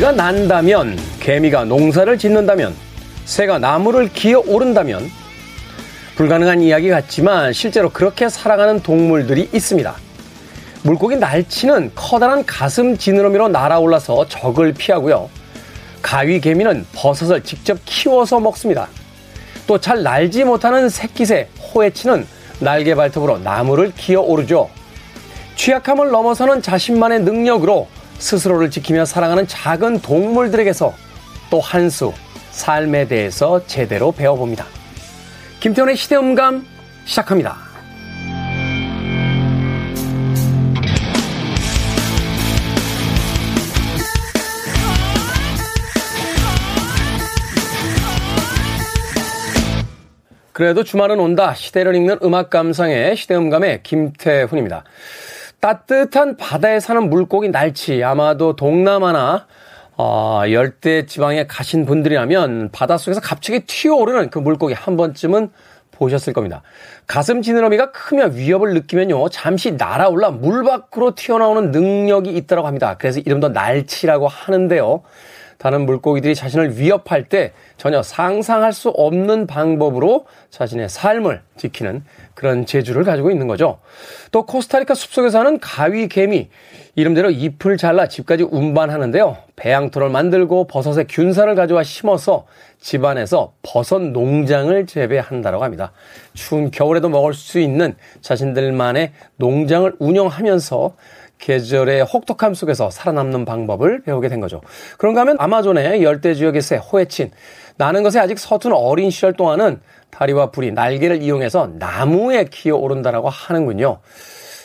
물고기가 난다면, 개미가 농사를 짓는다면, 새가 나무를 기어 오른다면, 불가능한 이야기 같지만 실제로 그렇게 살아가는 동물들이 있습니다. 물고기 날치는 커다란 가슴 지느러미로 날아올라서 적을 피하고요. 가위 개미는 버섯을 직접 키워서 먹습니다. 또 잘 날지 못하는 새끼새 호해치는 날개 발톱으로 나무를 기어 오르죠. 취약함을 넘어서는 자신만의 능력으로 스스로를 지키며 살아가는 작은 동물들에게서 또 한 수 삶에 대해서 제대로 배워봅니다. 김태훈의 시대음감 시작합니다. 그래도 주말은 온다. 시대를 읽는 음악 감상의 시대음감의 김태훈입니다. 따뜻한 바다에 사는 물고기 날치 아마도 동남아나 어, 열대 지방에 가신 분들이라면 바닷속에서 갑자기 튀어오르는 그 물고기 한 번쯤은 보셨을 겁니다. 가슴 지느러미가 크며 위협을 느끼면요 잠시 날아올라 물 밖으로 튀어나오는 능력이 있다고 합니다. 그래서 이름도 날치라고 하는데요. 다른 물고기들이 자신을 위협할 때 전혀 상상할 수 없는 방법으로 자신의 삶을 지키는 그런 재주를 가지고 있는 거죠. 또 코스타리카 숲속에 사는 가위 개미 이름대로 잎을 잘라 집까지 운반하는데요. 배양토를 만들고 버섯의 균사를 가져와 심어서 집안에서 버섯 농장을 재배한다고 합니다. 추운 겨울에도 먹을 수 있는 자신들만의 농장을 운영하면서 계절의 혹독함 속에서 살아남는 방법을 배우게 된 거죠. 그런가 하면 아마존의 열대 지역의 새 호에친 나는 것에 아직 서툰 어린 시절 동안은 다리와 불이 날개를 이용해서 나무에 기어 오른다라고 하는군요.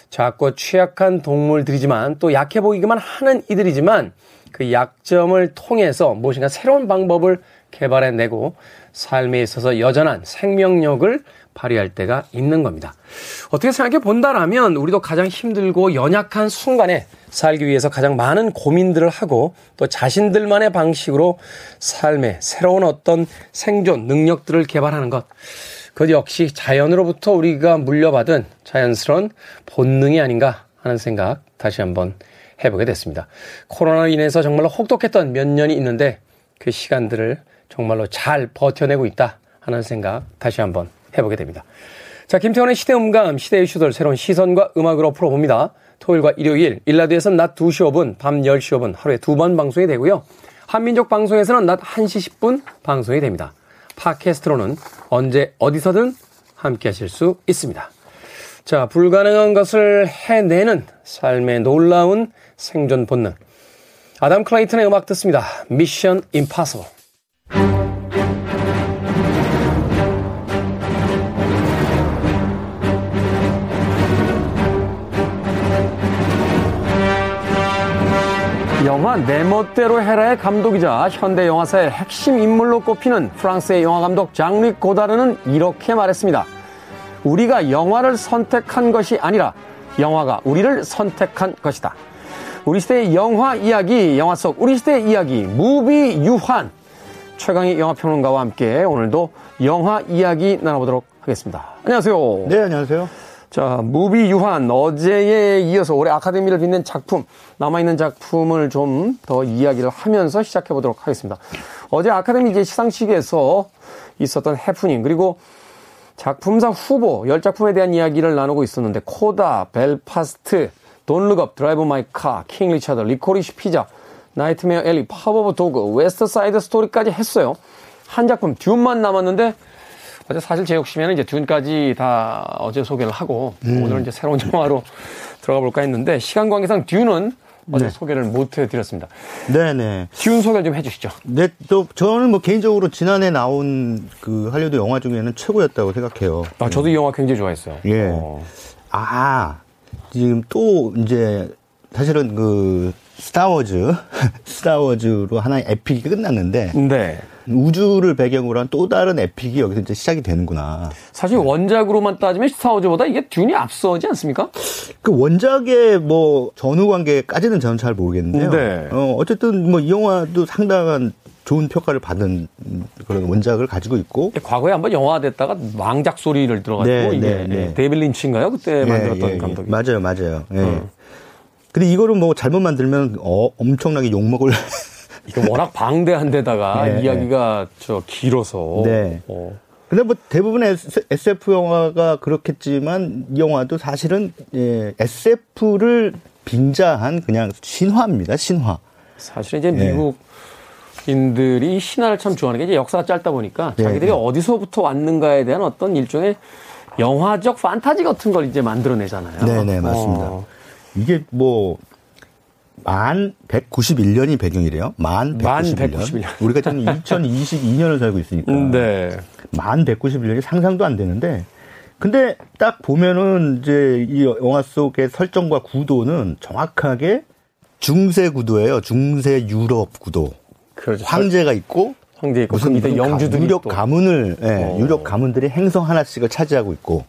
작고 취약한 동물들이지만 또 약해 보이기만 하는 이들이지만 그 약점을 통해서 무엇인가 새로운 방법을 개발해내고 삶에 있어서 여전한 생명력을 발휘할 때가 있는 겁니다. 어떻게 생각해 본다라면 우리도 가장 힘들고 연약한 순간에 살기 위해서 가장 많은 고민들을 하고 또 자신들만의 방식으로 삶의 새로운 어떤 생존 능력들을 개발하는 것. 그것 역시 자연으로부터 우리가 물려받은 자연스러운 본능이 아닌가 하는 생각 다시 한번 해보게 됐습니다. 코로나로 인해서 정말로 혹독했던 몇 년이 있는데 그 시간들을 정말로 잘 버텨내고 있다 하는 생각 다시 한번 해보게 됩니다. 자, 김태원의 시대음감, 시대 이슈들 새로운 시선과 음악으로 풀어봅니다. 토요일과 일요일, 일라디오에서는 낮 2시 5분, 밤 10시 5분 하루에 두 번 방송이 되고요. 한민족 방송에서는 낮 1시 10분 방송이 됩니다. 팟캐스트로는 언제 어디서든 함께 하실 수 있습니다. 자, 불가능한 것을 해내는 삶의 놀라운 생존 본능. 아담 클레이튼의 음악 듣습니다. 미션 임파서블. 내 멋대로 해라의 감독이자 현대 영화사의 핵심 인물로 꼽히는 프랑스의 영화 감독 장뤽 고다르는 이렇게 말했습니다. 우리가 영화를 선택한 것이 아니라 영화가 우리를 선택한 것이다. 우리 시대의 영화 이야기, 영화 속 우리 시대의 이야기, 무비 유한. 최광희 영화평론가와 함께 오늘도 영화 이야기 나눠보도록 하겠습니다. 안녕하세요. 네, 안녕하세요. 자, 무비 유한 어제에 이어서 올해 아카데미를 빛낸 작품 남아있는 작품을 좀 더 이야기를 하면서 시작해 보도록 하겠습니다. 어제 아카데미 이제 시상식에서 있었던 해프닝 그리고 작품상 후보 10작품에 대한 이야기를 나누고 있었는데 코다, 벨파스트, 돈룩업, 드라이브 마이 카, 킹 리차드, 리코리시 피자, 나이트메어 앨리, 파워 오브 도그, 웨스트 사이드 스토리까지 했어요. 한 작품 듄만 남았는데 어제 사실 제 욕심에는 이제 듄까지 다 어제 소개를 하고 음. 오늘은 이제 새로운 영화로 들어가 볼까 했는데 시간 관계상 듄은 어제 네. 소개를 못 해드렸습니다. 네네. 듄 소개를 좀 해주시죠. 네, 또 저는 뭐 개인적으로 지난해 나온 그 할리우드 영화 중에는 최고였다고 생각해요. 아, 저도 이 영화 굉장히 좋아했어요. 예. 어. 아, 지금 또 이제 사실은 그 스타워즈, 스타워즈로 하나의 에픽이 끝났는데. 네. 우주를 배경으로 한 또 다른 에픽이 여기서 이제 시작이 되는구나. 사실 원작으로만 따지면 스타워즈보다 이게 듄이 앞서지 않습니까? 그 원작의 뭐 전후 관계까지는 저는 잘 모르겠는데요. 네. 어, 어쨌든 뭐 이 영화도 상당한 좋은 평가를 받은 그런 원작을 가지고 있고 과거에 한번 영화 됐다가 망작 소리를 들어가지고 네, 이게 네, 네. 데빌 린치인가요? 그때 예, 만들었던 예, 예. 감독이 맞아요, 맞아요. 예. 어. 근데 이거를 뭐 잘못 만들면 어, 엄청나게 욕먹을 이게 워낙 방대한 데다가 네. 이야기가 저 길어서. 네. 어. 근데 뭐 대부분의 SF 영화가 그렇겠지만 이 영화도 사실은 예, SF를 빙자한 그냥 신화입니다. 신화. 사실 이제 예. 미국 인들이 신화를 참 좋아하는 게 이제 역사가 짧다 보니까 네. 자기들이 어디서부터 왔는가에 대한 어떤 일종의 영화적 판타지 같은 걸 이제 만들어내잖아요. 네네 네, 맞습니다. 어. 이게 뭐 만 191년이 배경이래요. 만 191년. 191년. 우리가 지금 2022년을 살고 있으니까. 음, 네. 만 191년이 상상도 안 되는데 근데 딱 보면은 이제 이 영화 속의 설정과 구도는 정확하게 중세 구도예요. 중세 유럽 구도. 그렇죠. 황제가 있고 황제 있고 무슨 밑에 영주들이 유력 또. 가문을 예, 어. 유력 가문들이 행성 하나씩을 차지하고 있고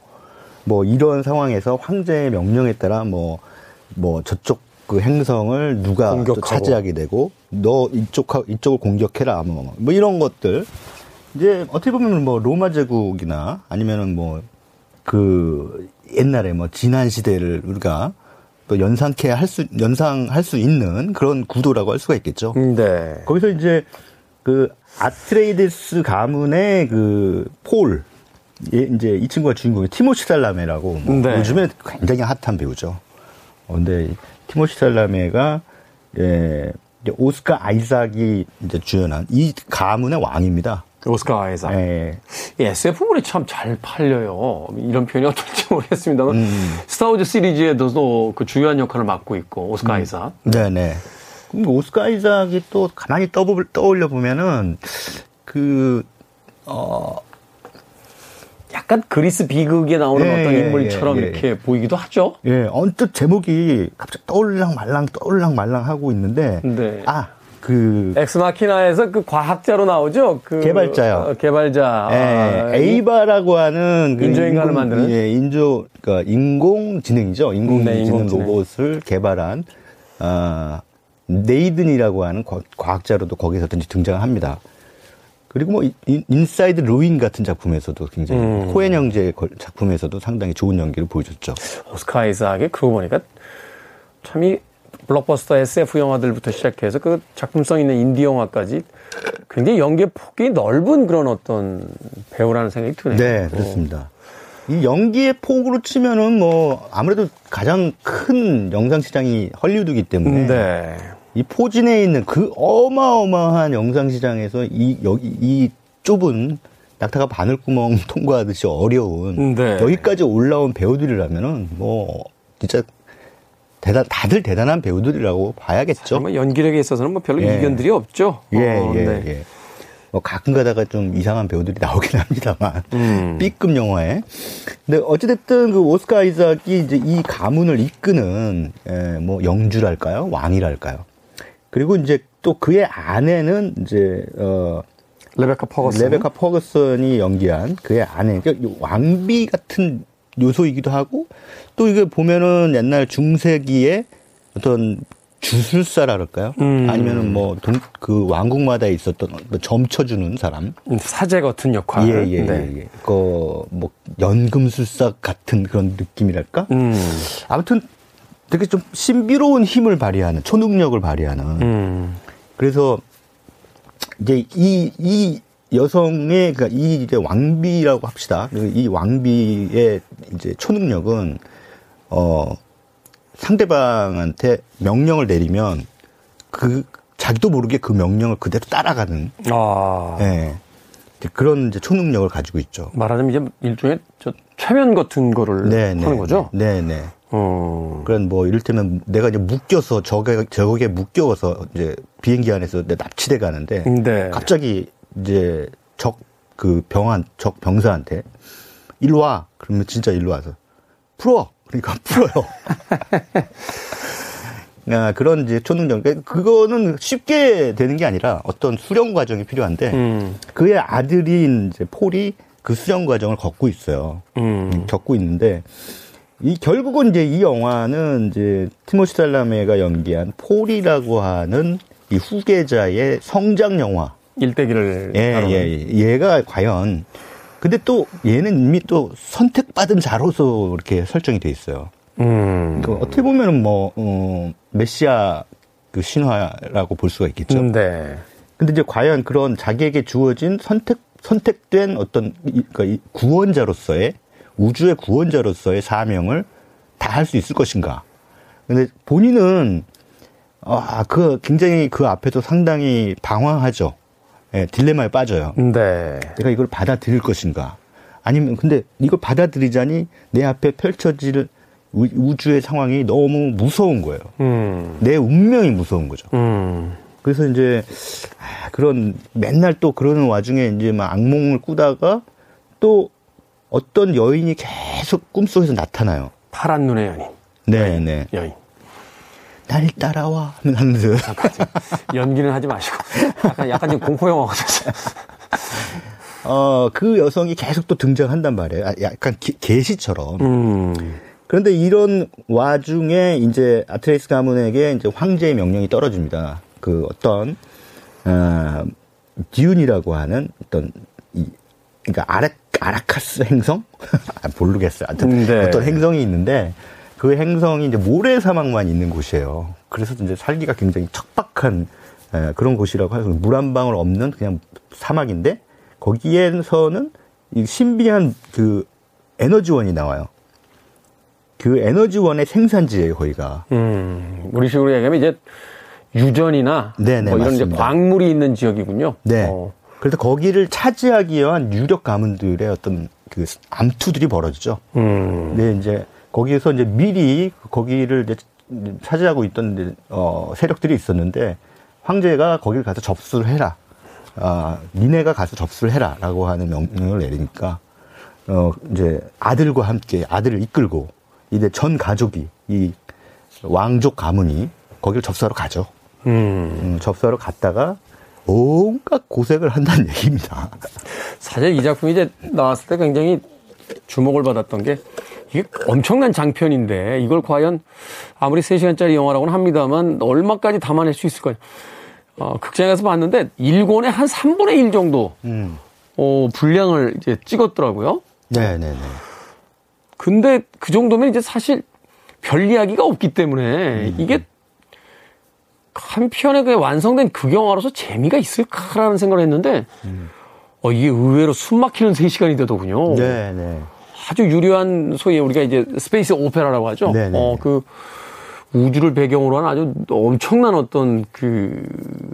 뭐 이런 상황에서 황제의 명령에 따라 뭐 뭐뭐 저쪽 그 행성을 누가 또 차지하게 되고 너 이쪽 이쪽을 공격해라 뭐, 뭐 이런 것들 이제 어떻게 보면 뭐 로마 제국이나 아니면은 뭐 그 옛날에 뭐 지난 시대를 우리가 또 연상케 할 수 연상할 수 있는 그런 구도라고 할 수가 있겠죠. 음, 네. 거기서 이제 그 아트레이데스 가문의 그 폴, 예, 이제 이 친구가 주인공이 티모시 살라메라고 뭐 네. 요즘에 굉장히 핫한 배우죠. 어, 근데 티모시 살라메가 예, 오스카 아이삭이 이제 주연한 이 가문의 왕입니다. 오스카 아이삭. 예. 이 SF물이 참 잘 팔려요. 이런 표현이 어떨지 모르겠습니다만 음. 스타워즈 시리즈에도 그 주요한 역할을 맡고 있고 오스카 음. 아이삭. 네네. 그럼 오스카 아이삭이 또 가만히 떠올려 보면은 그 어. 약간 그리스 비극에 나오는 예, 어떤 인물처럼 예, 예, 이렇게 보이기도 하죠. 예, 언뜻 제목이 갑자기 떠올랑 말랑 떠올랑 말랑 하고 있는데 네. 아. 그 엑스마키나에서 그 과학자로 나오죠. 그 개발자요. 어, 개발자. 예, 아, 에이바라고 하는 그 인조인간을 만드는 예, 인조 그러니까 인공지능이죠. 인공지능 네, 로봇을 개발한 아 네이든이라고 하는 과학자로도 거기서 등장을 합니다. 그리고 뭐 인사이드 르윈 같은 작품에서도 굉장히 음. 코엔 형제 작품에서도 상당히 좋은 연기를 보여줬죠. 오스카 아이삭이 그러고 보니까 참이 블록버스터 SF 영화들부터 시작해서 그 작품성 있는 인디 영화까지 굉장히 연기의 폭이 넓은 그런 어떤 배우라는 생각이 드네요. 네, 그렇습니다. 이 연기의 폭으로 치면은 뭐 아무래도 가장 큰 영상 시장이 헐리우드이기 때문에 네. 이 포진에 있는 그 어마어마한 영상 시장에서 이 여기 이 좁은 낙타가 바늘구멍 통과하듯이 어려운 네. 여기까지 올라온 배우들이라면은 뭐 진짜 대단 다들 대단한 배우들이라고 봐야겠죠. 뭐 연기력에 있어서는 뭐 별로 예. 이견들이 없죠. 예, 어, 예, 네. 예. 뭐 가끔 가다가 좀 이상한 배우들이 나오긴 합니다만 음. B급 영화에. 근데 어찌됐든 그 오스카 아이작이 이제 이 가문을 이끄는 에, 뭐 영주랄까요, 왕이랄까요. 그리고 이제 또 그의 아내는 이제 어 레베카 퍼거슨 레베카 퍼거슨이 연기한 그의 아내 그러니까 왕비 같은 요소이기도 하고 또 이게 보면은 옛날 중세기에 어떤 주술사랄까요? 음. 아니면은 뭐 그 왕국마다 있었던 뭐 점쳐주는 사람 음, 사제 같은 역할 예예 예, 네. 예, 예. 그뭐 연금술사 같은 그런 느낌이랄까? 음. 아무튼 되게 좀 신비로운 힘을 발휘하는 초능력을 발휘하는 음. 그래서 이제 이, 이 여성의 그러니까 이 이제 왕비라고 합시다. 이 왕비의 이제 초능력은 어 상대방한테 명령을 내리면 그 자기도 모르게 그 명령을 그대로 따라가는 아. 예. 그런 이제 초능력을 가지고 있죠. 말하자면 이제 일종의 저 최면 같은 거를 네, 하는 네, 거죠. 네, 네. 어. 그런 뭐 이를테면 내가 이제 묶여서 저게 저게 묶여서 이제 비행기 안에서 납치돼 가는데 네. 갑자기 이제 적 그 병한 적 병사한테 일로 와 그러면 진짜 일로 와서 풀어 그러니까 풀어요. 아, 그런 이제 초능력. 그러니까 그거는 쉽게 되는 게 아니라 어떤 수련 과정이 필요한데 음. 그의 아들인 이제 폴이 그 수련 과정을 걷고 있어요. 음. 겪고 있는데 이 결국은 이제 이 영화는 이제 티모시 살라메가 연기한 폴이라고 하는 이 후계자의 성장 영화. 일대기를 예, 예, 얘가 과연 근데 또 얘는 이미 또 선택받은 자로서 이렇게 설정이 돼 있어요. 음. 그 어떻게 보면은 뭐 어, 메시아 그 신화라고 볼 수가 있겠죠. 음, 네. 근데 이제 과연 그런 자기에게 주어진 선택 선택된 어떤 그러니까 구원자로서의 우주의 구원자로서의 사명을 다 할 수 있을 것인가? 근데 본인은 아, 그 굉장히 그 앞에서 상당히 방황하죠. 예, 딜레마에 빠져요. 네. 내가 이걸 받아들일 것인가? 아니면 근데 이걸 받아들이자니 내 앞에 펼쳐질 우주의 상황이 너무 무서운 거예요. 음. 내 운명이 무서운 거죠. 음. 그래서 이제 아, 그런 맨날 또 그러는 와중에 이제 막 악몽을 꾸다가 또 어떤 여인이 계속 꿈속에서 나타나요. 파란 눈의 여인. 네, 네. 여인. 날 따라와 하면서 연기는 하지 마시고 약간 약간 지금 공포 영화가 됐어요. 어, 그 여성이 계속 또 등장한단 말이에요. 아, 약간 게, 시처럼 음. 그런데 이런 와중에 이제 아트레이스 가문에게 이제 황제의 명령이 떨어집니다. 그 어떤 어, 듀운이라고 하는 어떤 이 그러니까 아라 아라카스 행성 아, 모르겠어요. 하여튼 네. 어떤 행성이 있는데 그 행성이 이제 모래 사막만 있는 곳이에요. 그래서 이제 살기가 굉장히 척박한 에, 그런 곳이라고 해서 물 한 방울 없는 그냥 사막인데 거기에서는 이 신비한 그 에너지원이 나와요. 그 에너지원의 생산지예요, 거기가. 음, 우리식으로 얘기하면 이제 유전이나 네네, 뭐 이런 맞습니다. 이제 광물이 있는 지역이군요. 네. 어. 그래서 거기를 차지하기 위한 유력 가문들의 어떤 그 암투들이 벌어지죠. 음. 네, 이제 거기에서 이제 미리 거기를 이제 차지하고 있던 어, 세력들이 있었는데 황제가 거기를 가서 접수를 해라. 아, 니네가 가서 접수를 해라라고 하는 명령을 내리니까 어 이제 아들과 함께 아들을 이끌고 이제 전 가족이 이 왕족 가문이 거기를 접수하러 가죠. 음. 음, 접수하러 갔다가 온갖 고생을 한다는 얘기입니다. 사실 이 작품이 이제 나왔을 때 굉장히 주목을 받았던 게 이게 엄청난 장편인데 이걸 과연 아무리 3시간짜리 영화라고는 합니다만 얼마까지 담아낼 수 있을까요? 어, 극장에 서 봤는데 일권의 한 3분의 1 정도 음. 어, 분량을 이제 찍었더라고요. 네, 네, 네. 근데 그 정도면 이제 사실 별 이야기가 없기 때문에 음. 이게 한편에 그 완성된 그 영화로서 재미가 있을까라는 생각을 했는데 음. 어, 이게 의외로 숨 막히는 3시간이 되더군요. 네, 네. 아주 유려한 소위 우리가 이제 space opera라고 하죠. 네, 네. 어, 그 우주를 배경으로 한 아주 엄청난 어떤 그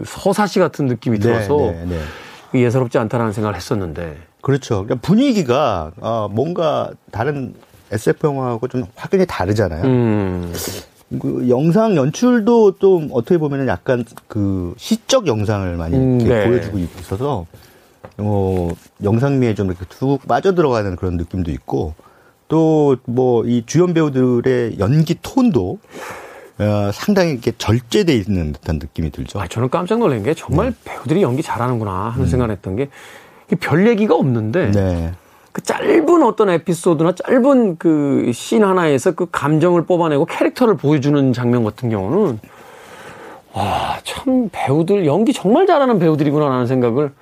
서사시 같은 느낌이 네, 들어서 네, 네. 예사롭지 않다라는 생각을 했었는데. 그렇죠. 그러니까 분위기가 어, 뭔가 다른 SF 영화하고 좀 확연히 다르잖아요. 음. 그 영상 연출도 좀 어떻게 보면은 약간 그 시적 영상을 많이 음, 네. 보여주고 있어서 어, 영상미에 좀 이렇게 툭 빠져들어가는 그런 느낌도 있고 또 뭐 이 주연 배우들의 연기 톤도 어, 상당히 이렇게 절제돼 있는 듯한 느낌이 들죠. 아, 저는 깜짝 놀란 게 정말 네. 배우들이 연기 잘하는구나 하는 음. 생각을 했던 게 별 얘기가 없는데 네. 그 짧은 어떤 에피소드나 짧은 그 씬 하나에서 그 감정을 뽑아내고 캐릭터를 보여주는 장면 같은 경우는 와, 참 배우들 연기 정말 잘하는 배우들이구나라는 생각을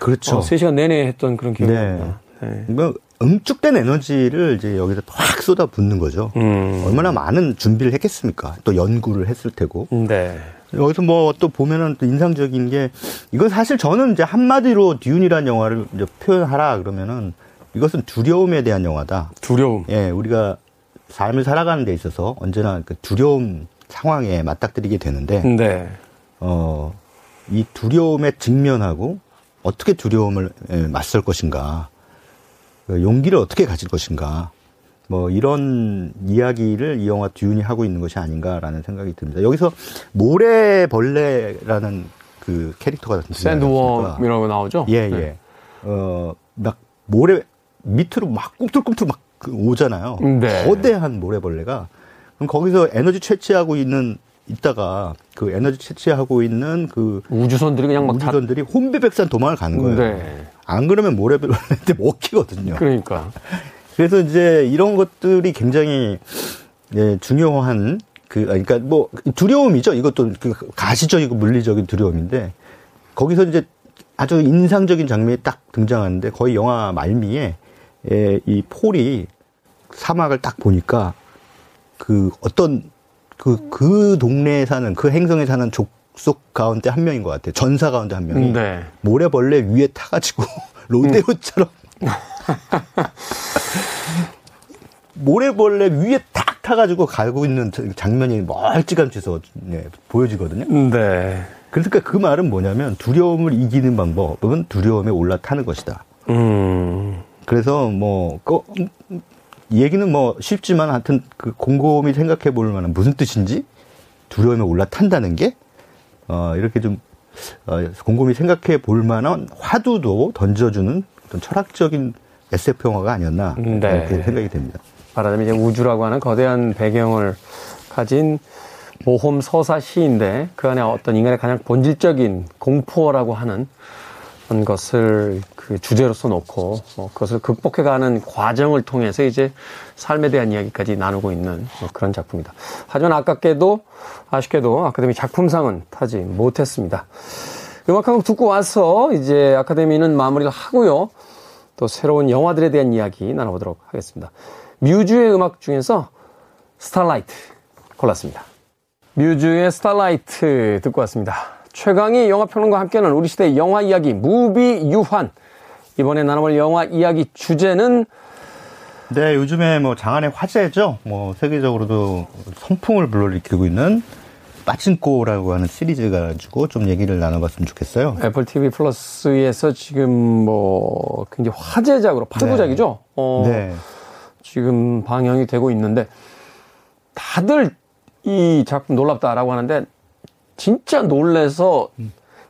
그렇죠. 어, 3시간 내내 했던 그런 기억이 네. 납니다. 네. 뭐 응축된 에너지를 이제 여기서 확 쏟아 붓는 거죠. 음. 얼마나 많은 준비를 했겠습니까? 또 연구를 했을 테고. 네. 여기서 뭐 또 보면은 또 인상적인 게 이건 사실 저는 이제 한마디로 듀운이라는 영화를 이제 표현하라 그러면은 이것은 두려움에 대한 영화다. 두려움. 예, 우리가 삶을 살아가는 데 있어서 언제나 그 두려움 상황에 맞닥뜨리게 되는데, 네. 어, 이 두려움에 직면하고 어떻게 두려움을 예, 맞설 것인가, 그 용기를 어떻게 가질 것인가, 뭐 이런 이야기를 이 영화 듀운이 하고 있는 것이 아닌가라는 생각이 듭니다. 여기서 모래벌레라는 그 캐릭터가 샌드웜이라고 나오죠? 예, 예. 네. 어, 막 모래 밑으로 막 꿈틀꿈틀 막그 오잖아요. 네. 거대한 모래벌레가 그럼 거기서 에너지 채취하고 있는 있다가 그 에너지 채취하고 있는 그 우주선들이 그냥 막 우주선들이 다... 혼비백산 도망을 가는 거예요. 네. 안 그러면 모래벌레한테 먹히거든요. 그러니까. 그래서 이제 이런 것들이 굉장히 예, 중요한 그 그러니까 뭐 두려움이죠. 이것도 그 가시적이고 물리적인 두려움인데 거기서 이제 아주 인상적인 장면이 딱 등장하는데 거의 영화 말미에 예, 이 폴이 사막을 딱 보니까 그 어떤 그, 그 동네에 사는, 그 행성에 사는 족속 가운데 한 명인 것 같아요. 전사 가운데 한 명이. 네. 모래벌레 위에 타가지고, 로데오처럼. 모래벌레 위에 탁 타가지고 가고 있는 장면이 멀찌감치서 네, 보여지거든요. 네. 그러니까 그 말은 뭐냐면 두려움을 이기는 방법은 두려움에 올라타는 것이다. 음. 그래서 뭐, 그, 얘기는 뭐 쉽지만 하여튼 그 곰곰이 생각해 볼 만한 무슨 뜻인지 두려움에 올라탄다는 게, 어, 이렇게 좀, 어, 곰곰이 생각해 볼 만한 화두도 던져주는 어떤 철학적인 SF 영화가 아니었나. 네. 이렇게 생각이 됩니다. 말하자면 이제 우주라고 하는 거대한 배경을 가진 모험 서사 시인데 그 안에 어떤 인간의 가장 본질적인 공포라고 하는 것을 그 주제로서 놓고 뭐 그것을 극복해가는 과정을 통해서 이제 삶에 대한 이야기까지 나누고 있는 뭐 그런 작품이다. 하지만 아깝게도 아쉽게도 아카데미 작품상은 타지 못했습니다. 음악 한 곡 듣고 와서 이제 아카데미는 마무리를 하고요. 또 새로운 영화들에 대한 이야기 나눠보도록 하겠습니다. 뮤즈의 음악 중에서 스타라이트 골랐습니다. 뮤즈의 스타라이트 듣고 왔습니다. 최광희 영화평론가 함께하는 우리 시대 영화 이야기 무비 유환. 이번에 나눠볼 영화 이야기 주제는 네, 요즘에 뭐 장안의 화제죠. 뭐 세계적으로도 선풍을 불러일으키고 있는 파친코라고 하는 시리즈가 가지고 좀 얘기를 나눠봤으면 좋겠어요. 애플 TV 플러스에서 지금 뭐 굉장히 화제작으로 팔구작이죠. 네. 어, 네. 지금 방영이 되고 있는데 다들 이 작품 놀랍다라고 하는데 진짜 놀래서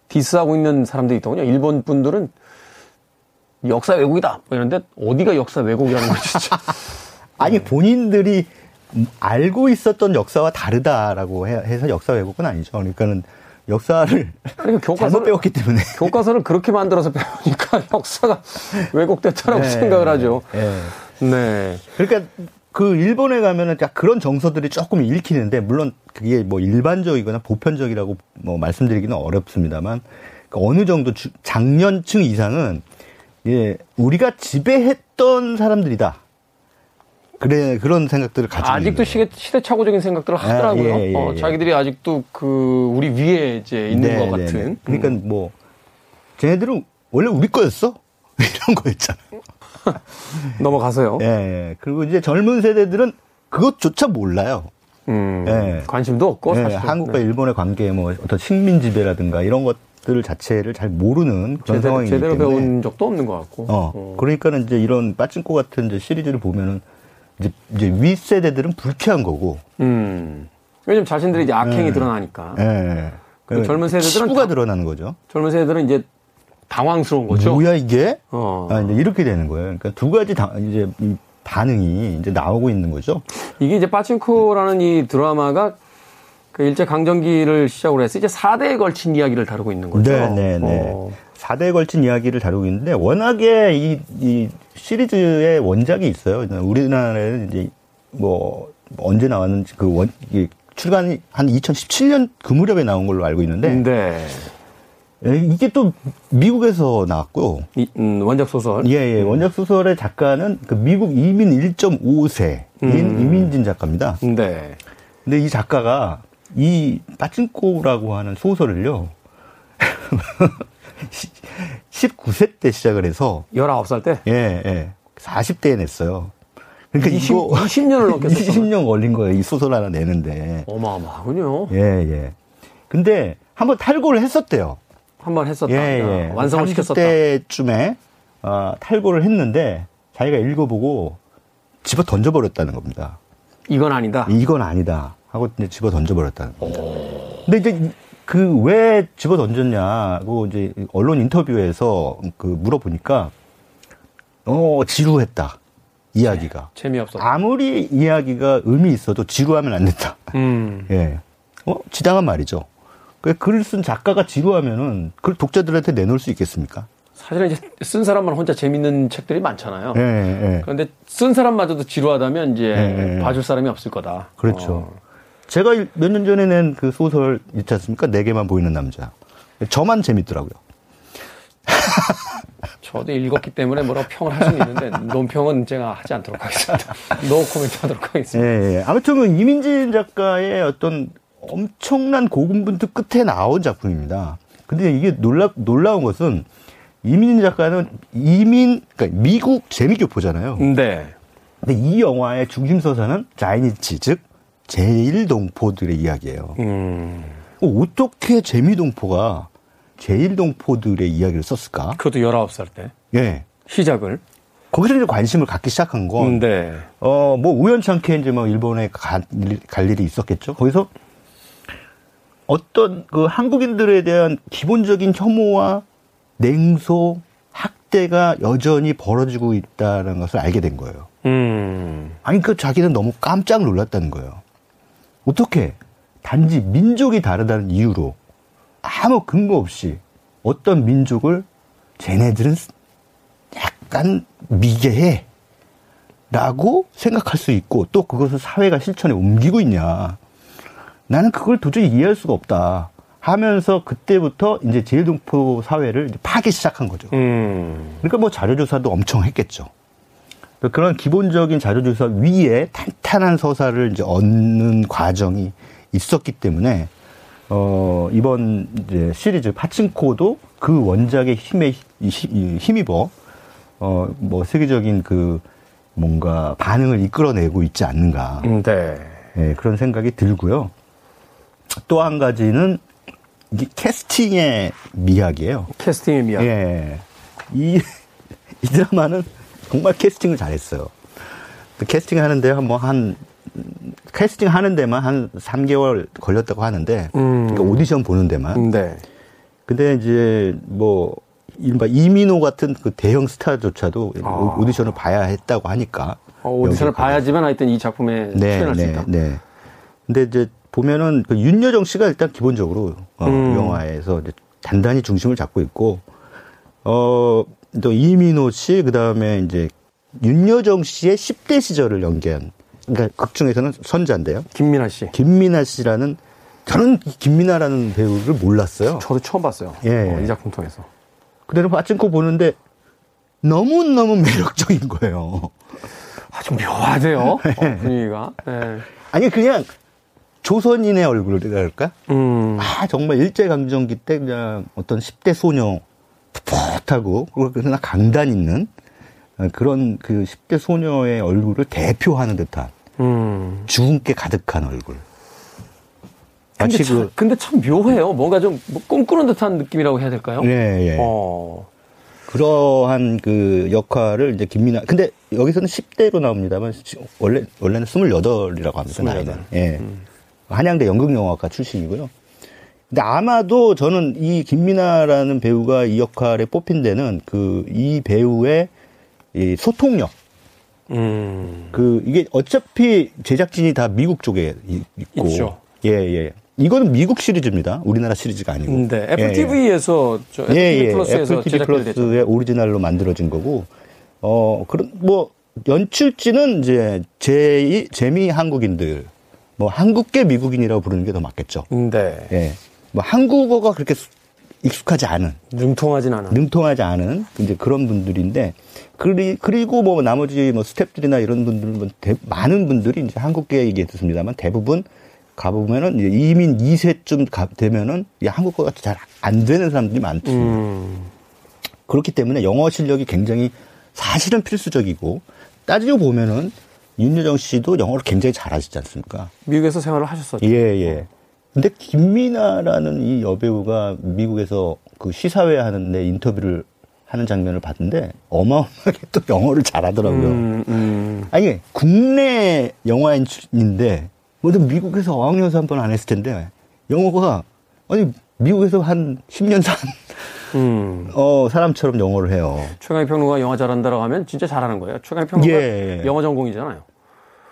디스하고 있는 사람들이 있더군요. 일본 분들은 역사 왜곡이다. 뭐 이런데 어디가 역사 왜곡이라는 거지. 진짜. 아니 본인들이 알고 있었던 역사와 다르다라고 해서 역사 왜곡은 아니죠. 그러니까는 역사를 그러니까 교과서를 배웠기 때문에 교과서를 그렇게 만들어서 배우니까 역사가 왜곡됐다라고 네, 생각을 하죠. 네. 네. 그러니까 그 일본에 가면은 그런 정서들이 조금 읽히는데 물론 그게 뭐 일반적이거나 보편적이라고 뭐 말씀드리기는 어렵습니다만 그 어느 정도 주, 장년층 이상은 예 우리가 지배했던 사람들이다. 그래 그런 생각들을 가지고 아직도 시대, 시대착오적인 생각들을 아, 하더라고요. 아, 예, 예, 어, 예. 자기들이 아직도 그 우리 위에 이제 있는 네, 것 네, 같은. 네, 그러니까 음. 뭐 쟤네들은 원래 우리 거였어 이런 거였잖아요. 넘어가서요. 예, 예. 그리고 이제 젊은 세대들은 그것조차 몰라요. 음, 예. 관심도 없고 예, 사실. 한국과 네. 일본의 관계 뭐 어떤 식민 지배라든가 이런 것들 자체를 잘 모르는 그런 제대로, 상황이기 제대로 때문에 배운 적도 없는 것 같고. 어, 어. 그러니까는 이제 이런 빠진코 같은 이제 시리즈를 보면은 이제 이제 윗 세대들은 불쾌한 거고. 음. 왜냐면 자신들이 이제 악행이 예. 드러나니까. 예. 그 젊은 세대들은 치부가 드러나는 거죠. 젊은 세대들은 이제 당황스러운 거죠. 뭐야 이게? 어. 아, 이제 이렇게 되는 거예요. 그러니까 두 가지 다, 이제 반응이 이제 나오고 있는 거죠. 이게 이제 빠친코라는 이 드라마가 그 일제 강점기를 시작으로 해서 이제 4대에 걸친 이야기를 다루고 있는 거죠. 네, 네, 네. 어. 4대에 걸친 이야기를 다루고 있는데 워낙에 이, 이 시리즈의 원작이 있어요. 우리나라에는 이제 뭐 언제 나왔는지 그 원, 출간이 한 2017년 그 무렵에 나온 걸로 알고 있는데. 네. 예, 이게 또 미국에서 나왔고요. 이, 음, 원작 소설. 예, 예. 원작 소설의 작가는 그 미국 이민 1.5세인 음. 이민진 작가입니다. 네. 근데 이 작가가 이 빠친코라고 하는 소설을요. 19세 때 시작을 해서 19살 때? 예, 예. 40대에 냈어요. 그러니까 20, 이거 20년을 넘겠어요. 20년 걸린 거예요. 이 소설 하나 내는데. 어마어마하군요. 예, 예. 근데 한번 탈고를 했었대요. 한번 했었다. 예, 예. 완성을 시켰었다. 때쯤에 어, 탈고를 했는데 자기가 읽어보고 집어 던져버렸다는 겁니다. 이건 아니다. 이건 아니다. 하고 이제 집어 던져버렸다는 겁니다. 근데 이제 그 왜 집어 던졌냐고 이제 언론 인터뷰에서 그 물어보니까 어 지루했다. 이야기가. 네, 재미없어. 아무리 이야기가 의미 있어도 지루하면 안 된다. 음. 예. 어, 지당한 말이죠. 그 글을 쓴 작가가 지루하면은 그걸 독자들한테 내놓을 수 있겠습니까? 사실은 이제 쓴 사람만 혼자 재밌는 책들이 많잖아요. 예, 예. 그런데 쓴 사람마저도 지루하다면 이제 예, 예. 봐줄 사람이 없을 거다. 그렇죠. 어. 제가 몇 년 전에 낸 그 소설 있지 않습니까? 내게만 보이는 남자. 저만 재밌더라고요. 저도 읽었기 때문에 뭐라고 평을 할 수는 있는데 논평은 제가 하지 않도록 하겠습니다. no comment 하도록 하겠습니다. 예, 예. 아무튼 그 이민진 작가의 어떤 엄청난 고군분투 끝에 나온 작품입니다. 근데 이게 놀라, 놀라운 것은 이민진 작가는 이민, 그러니까 미국 재미교포잖아요. 네. 근데 이 영화의 중심 서사는 자이니치, 즉, 제일동포들의 이야기예요. 음. 어떻게 재미동포가 제일동포들의 이야기를 썼을까? 그것도 19살 때. 예. 시작을. 거기서 이제 관심을 갖기 시작한 건, 음, 네. 어, 뭐 우연찮게 이제 뭐 일본에 가, 갈 일이 있었겠죠. 거기서 어떤 그 한국인들에 대한 기본적인 혐오와 냉소, 학대가 여전히 벌어지고 있다는 것을 알게 된 거예요. 음. 아니, 그 자기는 너무 깜짝 놀랐다는 거예요. 어떻게 단지 민족이 다르다는 이유로 아무 근거 없이 어떤 민족을 쟤네들은 약간 미개해. 라고 생각할 수 있고 또 그것을 사회가 실천에 옮기고 있냐. 나는 그걸 도저히 이해할 수가 없다. 하면서 그때부터 이제 제일동포 사회를 파기 시작한 거죠. 음. 그러니까 뭐 자료조사도 엄청 했겠죠. 그런 기본적인 자료조사 위에 탄탄한 서사를 이제 얻는 과정이 있었기 때문에 어 이번 이제 시리즈 파친코도 그 원작의 힘에 힘입어 어 뭐 세계적인 그 뭔가 반응을 이끌어내고 있지 않는가. 음, 네. 네 그런 생각이 들고요. 또 한 가지는 이게 캐스팅의 미학이에요. 캐스팅의 미학. 예. 이, 이 드라마는 정말 캐스팅을 잘했어요. 캐스팅 하는데 한번 한, 캐스팅 하는 데만 한 3개월 걸렸다고 하는데, 음. 그러니까 오디션 보는 데만. 네. 근데 이제 뭐, 이른바 이민호 같은 그 대형 스타조차도 아. 오디션을 봐야 했다고 하니까. 어, 오디션을 봐야지만 하여튼 이 작품에 네, 출연할 네, 수 있다. 네. 근데 이제 보면은 그 윤여정 씨가 일단 기본적으로 어, 음. 영화에서 단단히 중심을 잡고 있고 어또 이민호 씨 그다음에 이제 윤여정 씨의 10대 시절을 연기한 그러니까 극 중에서는 선자인데요. 김민아 씨. 김민아 씨라는 저는 김민아라는 배우를 몰랐어요. 저도 처음 봤어요. 예. 어, 이 작품 통해서. 그대로 빠친코 보는데 너무너무 매력적인 거예요. 아주 묘하대요. 어, 분위기가. 네. 아니 그냥 조선인의 얼굴이랄까? 음. 아, 정말 일제강점기 때 그냥 어떤 10대 소녀, 풋풋하고, 그러나 강단 있는 그런 그 10대 소녀의 얼굴을 대표하는 듯한 음. 주근깨 가득한 얼굴. 근데 참, 그, 근데 참 묘해요. 뭔가 좀 뭐 꿈꾸는 듯한 느낌이라고 해야 될까요? 네, 예. 어. 그러한 그 역할을 이제 김민아, 근데 여기서는 10대로 나옵니다만, 원래, 원래는 28이라고 합니다, 28. 나이는. 예. 음. 한양대 연극영화과 출신이고요. 근데 아마도 저는 이 김민아라는 배우가 이 역할에 뽑힌 데는 그 이 배우의 이 소통력. 음. 그 이게 어차피 제작진이 다 미국 쪽에 있고. 있죠. 예, 예. 이거는 미국 시리즈입니다. 우리나라 시리즈가 아니고. 네, 애플 TV에서 예, 예. 애플 예, TV 플러스에서 애플 TV 플러스의 오리지널로 만들어진 거고. 어, 그런 뭐 연출진은 이제 제 재미 한국인들 뭐 한국계 미국인이라고 부르는 게 더 맞겠죠. 네. 예. 뭐 한국어가 그렇게 익숙하지 않은 능통하진 않은 능통하지 않은 이제 그런 분들인데 그리, 그리고 뭐 나머지 뭐 스탭들이나 이런 분들은 대, 많은 분들이 이제 한국계 얘기했습니다만 대부분 가보면은 이제 이민 2세쯤 가, 되면은 이 한국어가 잘 안 되는 사람들이 많습니다. 음. 그렇기 때문에 영어 실력이 굉장히 사실은 필수적이고 따지고 보면은 윤여정 씨도 영어를 굉장히 잘하시지 않습니까? 미국에서 생활을 하셨었죠. 예, 예. 근데 김미나라는 이 여배우가 미국에서 그 시사회 하는데 인터뷰를 하는 장면을 봤는데 어마어마하게 또 영어를 잘하더라고요. 음, 음. 아니 국내 영화인인데 뭐든 미국에서 어학연수 한 번 안 했을 텐데 영어가 아니 미국에서 한 10년 산 음. 어, 사람처럼 영어를 해요. 최강희 평론가 영화 잘한다라고 하면 진짜 잘하는 거예요. 최강희 평론가 예. 영어 전공이잖아요.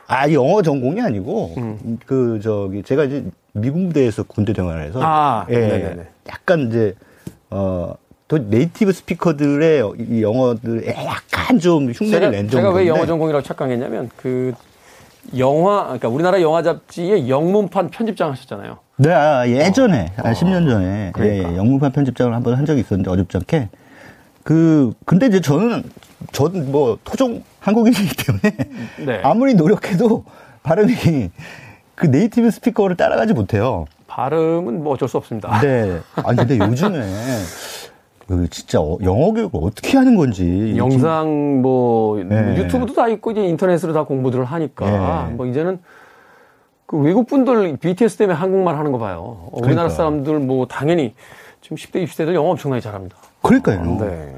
아, 영어 전공이 아니고, 음. 그, 저기, 제가 이제 미국 무대에서 군대 생활을 해서, 아, 예, 네네네. 약간 이제, 어, 또 네이티브 스피커들의 이 영어들에 약간 좀 흉내를 낸 정도. 제가 왜 영어 전공이라고 착각했냐면, 그, 영화, 그러니까 우리나라 영화 잡지의 영문판 편집장 하셨잖아요. 네, 아, 예전에, 어. 아, 10년 전에, 그러니까. 예, 예, 영문판 편집장을 한 번 한 적이 있었는데, 어줍지 않게, 그 근데 이제 저는 저는 뭐 토종 한국인이기 때문에 네. 아무리 노력해도 발음이 그 네이티브 스피커를 따라가지 못해요. 발음은 뭐 어쩔 수 없습니다. 네. 아니 근데 요즘에 그 진짜 어, 영어 교육을 어떻게 하는 건지 영상 뭐 네. 유튜브도 다 있고 이제 인터넷으로 다 공부들을 하니까 네. 뭐 이제는 그 외국 분들 BTS 때문에 한국말 하는 거 봐요. 우리나라 그러니까. 사람들 뭐 당연히 지금 10대 20대들 영어 엄청나게 잘합니다. 그러니까요. 네.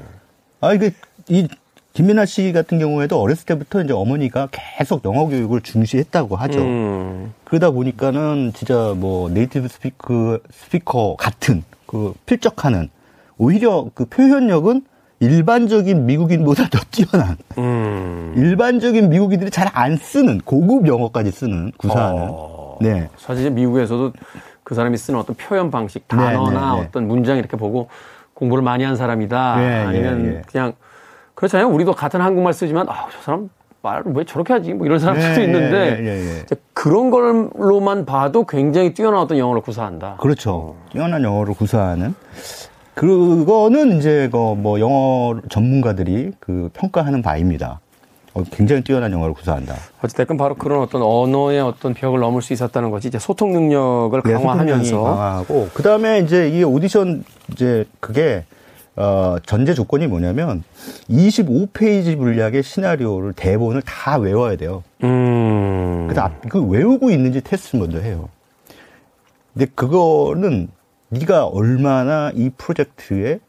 아 이게 이 김민아 씨 같은 경우에도 어렸을 때부터 이제 어머니가 계속 영어 교육을 중시했다고 하죠. 음. 그러다 보니까는 진짜 뭐 네이티브 스피커 스피커 같은 그 필적하는 오히려 그 표현력은 일반적인 미국인보다 더 뛰어난 음. 일반적인 미국인들이 잘 안 쓰는 고급 영어까지 쓰는 구사하는 어. 네 사실 미국에서도 그 사람이 쓰는 어떤 표현 방식 단어나 네, 네, 네. 어떤 문장 이렇게 보고 공부를 많이 한 사람이다 네, 아니면 예, 예. 그냥 그렇잖아요 우리도 같은 한국말 쓰지만 아저 사람 말을 왜 저렇게 하지 뭐 이런 사람들도 네, 있는데 예, 그런 걸로만 봐도 굉장히 뛰어난 어떤 영어를 구사한다 그렇죠 어. 뛰어난 영어를 구사하는 그거는 이제 그뭐 영어 전문가들이 그 평가하는 바입니다. 어, 굉장히 뛰어난 영어를 구사한다. 어쨌든 바로 그런 어떤 언어의 어떤 벽을 넘을 수 있었다는 거지. 이제 소통 능력을 네, 강화하면서 강화하고 그 다음에 이제 이 오디션 이제 그게 어, 전제 조건이 뭐냐면 25페이지 분량의 시나리오를 대본을 다 외워야 돼요. 음. 그래서 그 외우고 있는지 테스트 먼저 해요. 근데 그거는 네가 얼마나 이 프로젝트에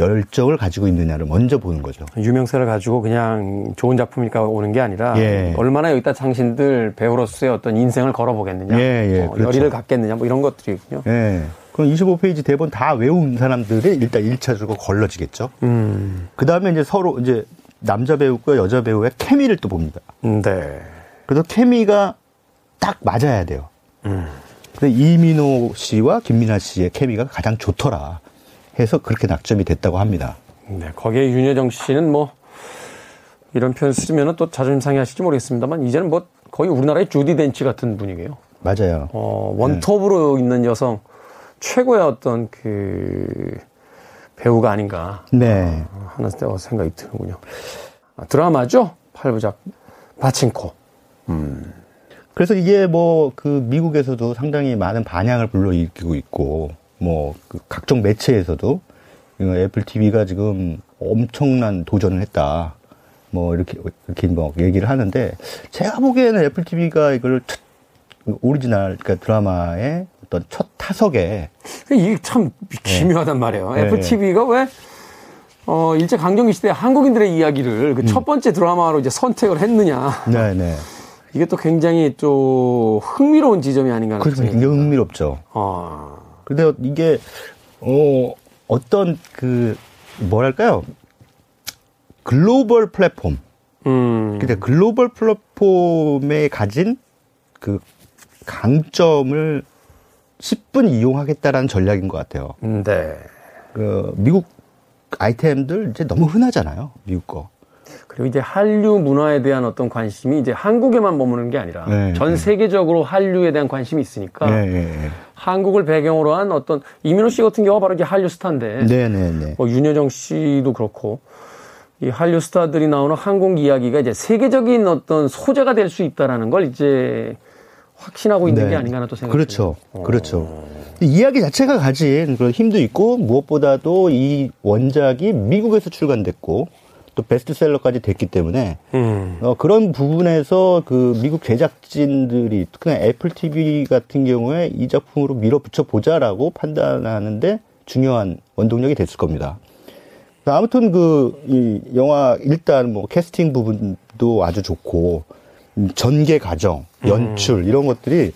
열정을 가지고 있느냐를 먼저 보는 거죠. 유명세를 가지고 그냥 좋은 작품이니까 오는 게 아니라 예. 얼마나 여기다 당신들 배우로서의 어떤 인생을 걸어보겠느냐, 예, 예, 어, 그렇죠. 열의를 갖겠느냐, 뭐 이런 것들이군요. 예. 그럼 25페이지 대본 다 외운 사람들이 일단 1차적으로 걸러지겠죠. 음. 그 다음에 이제 서로 이제 남자 배우과 여자 배우의 케미를 또 봅니다. 음, 네. 그래서 케미가 딱 맞아야 돼요. 음. 이민호 씨와 김민아 씨의 케미가 가장 좋더라 해서 그렇게 낙점이 됐다고 합니다. 네, 거기에 윤여정 씨는 뭐 이런 표현 쓰면 또 자존심 상해하실지 모르겠습니다만 이제는 뭐 거의 우리나라의 주디 덴치 같은 분위기예요. 맞아요. 어, 원톱으로 네. 있는 여성 최고의 어떤 그 배우가 아닌가 네. 하는 생각이 드는군요. 아, 드라마죠? 8부작 바친코. 음. 그래서 이게 뭐 그 미국에서도 상당히 많은 반향을 불러일으키고 있고 뭐 그 각종 매체에서도 애플 TV가 지금 엄청난 도전을 했다. 뭐 이렇게 이렇게 뭐 얘기를 하는데 제가 보기에는 애플 TV가 이걸 첫 오리지널 그러니까 드라마의 어떤 첫 타석에 이게 참 기묘하단 말이에요. 네. 애플 TV가 왜 어, 일제 강점기 시대 한국인들의 이야기를 그첫 음. 번째 드라마로 이제 선택을 했느냐. 네, 네. 이게 또 굉장히 또 흥미로운 지점이 아닌가 그렇죠. 이게 흥미롭죠. 아. 근데 이게 어 어떤 그 뭐랄까요? 글로벌 플랫폼. 음. 근데 글로벌 플랫폼에 가진 그 강점을 10분 이용하겠다라는 전략인 것 같아요. 네. 그 미국 아이템들 이제 너무 흔하잖아요. 미국 거. 그리고 이제 한류 문화에 대한 어떤 관심이 이제 한국에만 머무는 게 아니라 네, 전 네. 세계적으로 한류에 대한 관심이 있으니까 네, 네, 네. 한국을 배경으로 한 어떤 이민호 씨 같은 경우가 바로 이제 한류 스타인데 네, 뭐 윤여정 씨도 그렇고 이 한류 스타들이 나오는 한국 이야기가 이제 세계적인 어떤 소재가 될 수 있다라는 걸 이제 확신하고 있는 게 아닌가 하는 또 생각이 그렇죠. 어. 그렇죠. 이야기 자체가 가진 그런 힘도 있고 무엇보다도 이 원작이 미국에서 출간됐고 또 베스트셀러까지 됐기 때문에 음. 어, 그런 부분에서 그 미국 제작진들이 특히나 애플 TV 같은 경우에 이 작품으로 밀어붙여 보자라고 판단하는데 중요한 원동력이 됐을 겁니다. 아무튼 그 이 영화 일단 뭐 캐스팅 부분도 아주 좋고 음, 전개 과정, 연출 음. 이런 것들이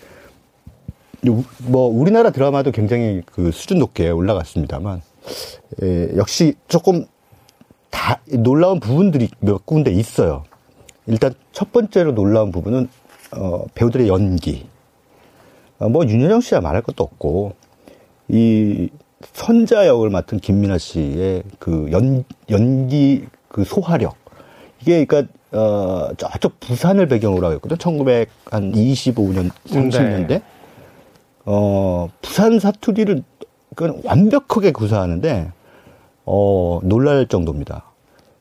뭐 우리나라 드라마도 굉장히 그 수준 높게 올라갔습니다만 에, 역시 조금 다 놀라운 부분들이 몇 군데 있어요. 일단 첫 번째로 놀라운 부분은 어, 배우들의 연기. 어, 뭐 윤여정 씨야 말할 것도 없고 이 선자 역을 맡은 김민아 씨의 그 연, 연기 그 소화력. 이게 그러니까 어, 저쪽 부산을 배경으로 하고 있거든. 1925년, 30년대. 네. 어, 부산 사투리를 그 완벽하게 구사하는데 어, 놀랄 정도입니다.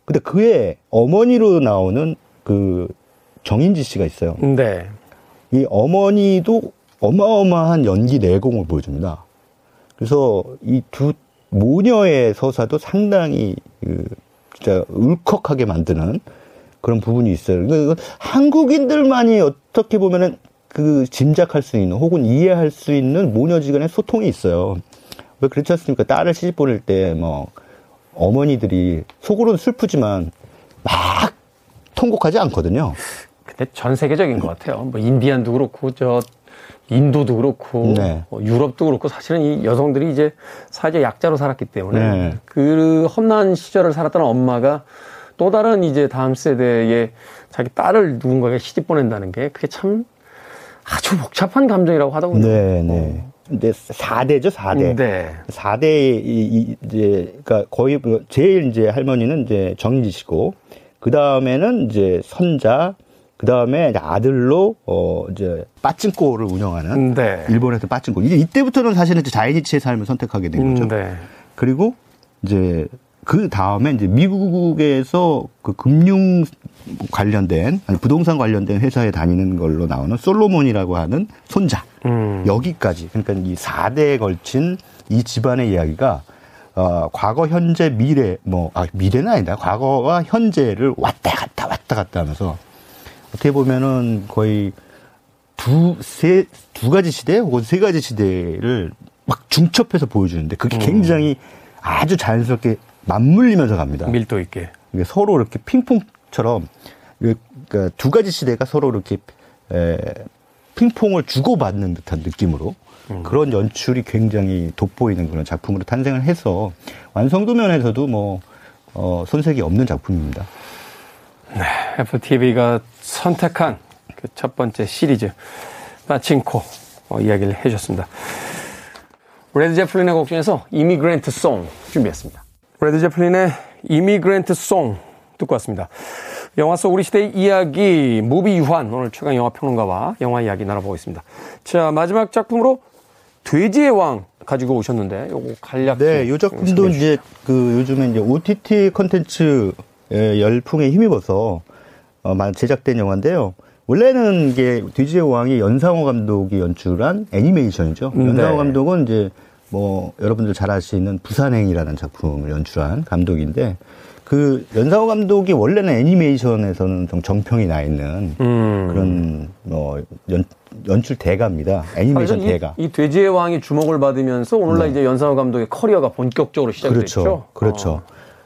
근데 그의 어머니로 나오는 그 정인지 씨가 있어요. 네. 이 어머니도 어마어마한 연기 내공을 보여줍니다. 그래서 이 두 모녀의 서사도 상당히 그 진짜 울컥하게 만드는 그런 부분이 있어요. 그러니까 한국인들만이 어떻게 보면은 그 짐작할 수 있는 혹은 이해할 수 있는 모녀지간의 소통이 있어요. 왜 그렇지 않습니까? 딸을 시집 보낼 때뭐 어머니들이 속으로는 슬프지만 막 통곡하지 않거든요. 근데 전 세계적인 것 같아요. 뭐 인디안도 그렇고 저 인도도 그렇고 네. 뭐 유럽도 그렇고 사실은 이 여성들이 이제 사회적 약자로 살았기 때문에 네. 그 험난 시절을 살았던 엄마가 또 다른 이제 다음 세대에 자기 딸을 누군가에게 시집 보낸다는 게 그게 참 아주 복잡한 감정이라고 하더군요. 네, 네. 근데 4대죠, 4대. 네. 4대 이, 이, 이제 그러니까 거의 뭐 제일 이제 할머니는 이제 정인지 씨고 그 다음에는 이제 선자 그 다음에 아들로 어 이제 빠찡코를 운영하는 네. 일본에서 빠찡코 이제 이때부터는 사실은 이제 자이니치의 삶을 선택하게 된 거죠. 네. 그리고 이제 그 다음에 이제 미국에서 그 금융 관련된 아니 부동산 관련된 회사에 다니는 걸로 나오는 솔로몬이라고 하는 손자 음. 여기까지 그러니까 이 4대에 걸친 이 집안의 이야기가 어, 과거, 현재, 미래, 뭐, 아, 미래는 아니다. 과거와 현재를 왔다 갔다 왔다 갔다 하면서 어떻게 보면은 거의 두, 세, 두 가지 시대 혹은 세 가지 시대를 막 중첩해서 보여주는데 그게 굉장히 아주 자연스럽게 맞물리면서 갑니다. 밀도 있게. 이게 서로 이렇게 핑퐁처럼 그러니까 두 가지 시대가 서로 이렇게 에, 핑퐁을 주고받는 듯한 느낌으로 그런 연출이 굉장히 돋보이는 그런 작품으로 탄생을 해서 완성도 면에서도 뭐 어, 손색이 없는 작품입니다. 애플 TV가 선택한 그 첫 번째 시리즈 파친코 어, 이야기를 해주셨습니다. 레드 제플린의 곡 중에서 Immigrant Song 준비했습니다. 레드 제플린의 Immigrant Song 듣고 왔습니다. 영화 속 우리 시대의 이야기 무비 유한 오늘 최광희 영화 평론가와 영화 이야기 나눠보고 있습니다. 자 마지막 작품으로 돼지의 왕 가지고 오셨는데 요거 간략히 네, 이 작품도 이제 그 요즘에 이제 OTT 컨텐츠 열풍에 힘입어서 어, 만- 제작된 영화인데요. 원래는 이게 뒤지의 왕이 연상호 감독이 연출한 애니메이션이죠. 음, 연상호 네. 감독은 이제 뭐 여러분들 잘 아시는 부산행이라는 작품을 연출한 감독인데 그 연상호 감독이 원래는 애니메이션에서는 좀 정평이 나 있는 음. 그런 뭐 연, 연출 대가입니다. 애니메이션 사실 대가. 이, 이 돼지의 왕이 주목을 받으면서 오늘날 이제 연상호 감독의 커리어가 본격적으로 시작이 네. 그렇죠. 됐죠. 그렇죠.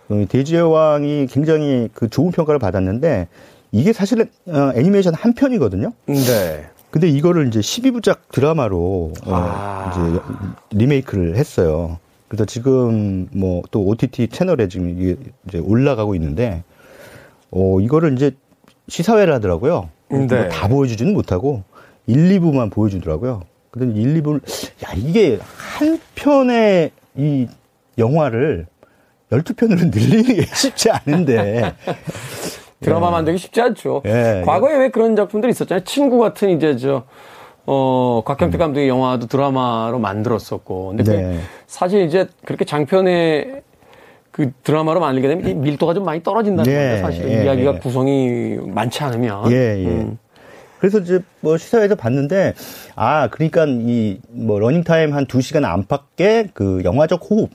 어, 돼지의 왕이 굉장히 그 좋은 평가를 받았는데 이게 사실은 어, 애니메이션 한 편이거든요. 어. 네. 근데 이거를 이제 12부작 드라마로 어, 아. 이제 리메이크를 했어요. 그래서 지금 뭐 또 OTT 채널에 지금 이게 이제 올라가고 있는데 어 이거를 이제 시사회를 하더라고요. 네. 뭐다 보여주지는 못하고 1, 2부만 보여주더라고요. 근데 1, 2부를 야 이게 한 편의 이 영화를 12편으로 늘리는 게 쉽지 않은데 드라마 만들기 쉽지 않죠. 예. 과거에 왜 그런 작품들이 있었잖아요. 친구 같은 이제 저, 어, 곽경태 감독의 영화도 드라마로 만들었었고. 근데 그 네. 사실 이제 그렇게 장편의 그 드라마로 만들게 되면 이 밀도가 좀 많이 떨어진다는 네. 건데 사실 예, 이야기가 예. 구성이 많지 않으면. 예, 예. 음. 그래서 이제 뭐 시사회에서 봤는데, 아, 그러니까 이 뭐 러닝 타임 한 2시간 안팎의 그 영화적 호흡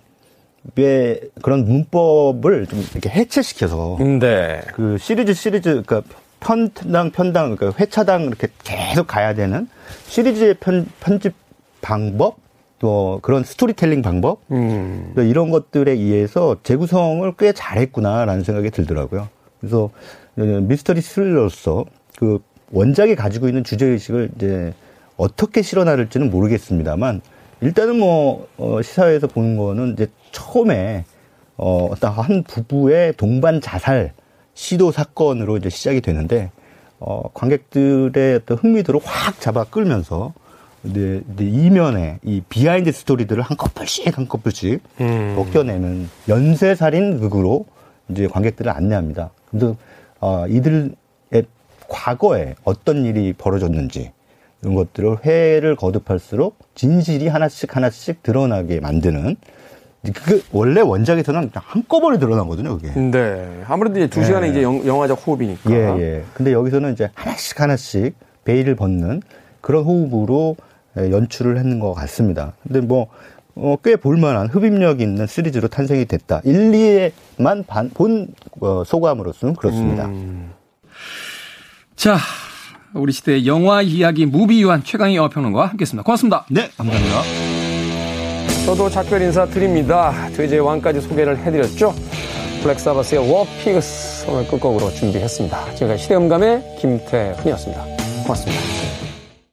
의 그런 문법을 좀 이렇게 해체시켜서 네. 그 시리즈 시리즈, 그러니까 편당 편당, 그러니까 회차당 이렇게 계속 가야 되는 시리즈의 편, 편집 방법, 또 그런 스토리텔링 방법, 음. 그러니까 이런 것들에 의해서 재구성을 꽤 잘했구나라는 생각이 들더라고요. 그래서 미스터리 스릴러로서 그 원작이 가지고 있는 주제 의식을 이제 어떻게 실어나를지는 모르겠습니다만 일단은 뭐 어, 시사회에서 보는 거는 이제 처음에 어, 어떤 한 부부의 동반 자살 시도 사건으로 이제 시작이 되는데 어, 관객들의 어떤 흥미도를 확 잡아 끌면서 이제, 이제 이면에 이 비하인드 스토리들을 한 커플씩 한 커플씩 음. 벗겨내는 연쇄 살인 극으로 이제 관객들을 안내합니다. 근데 어, 이들의 과거에 어떤 일이 벌어졌는지 이런 것들을 회를 거듭할수록 진실이 하나씩 하나씩 드러나게 만드는 그 원래 원작에서는 한꺼번에 드러나거든요, 그게. 네. 아무래도 이제 두 시간의 예. 이제 영, 화적 호흡이니까. 예, 예. 근데 여기서는 이제 하나씩 하나씩 베일을 벗는 그런 호흡으로 연출을 했는 것 같습니다. 근데 뭐, 어, 꽤 볼만한 흡입력 있는 시리즈로 탄생이 됐다. 1, 2에만 반, 본 어, 소감으로서는 그렇습니다. 음. 자, 우리 시대의 영화 이야기 무비 유한 최강희 영화평론가와 함께했습니다. 고맙습니다. 네, 감사합니다. 저도 작별 인사 드립니다. 돼지의 왕까지 소개를 해드렸죠. 블랙사바스의 워피그스 오늘 끝곡으로 준비했습니다. 지금까지 시대음감의 김태훈이었습니다. 고맙습니다.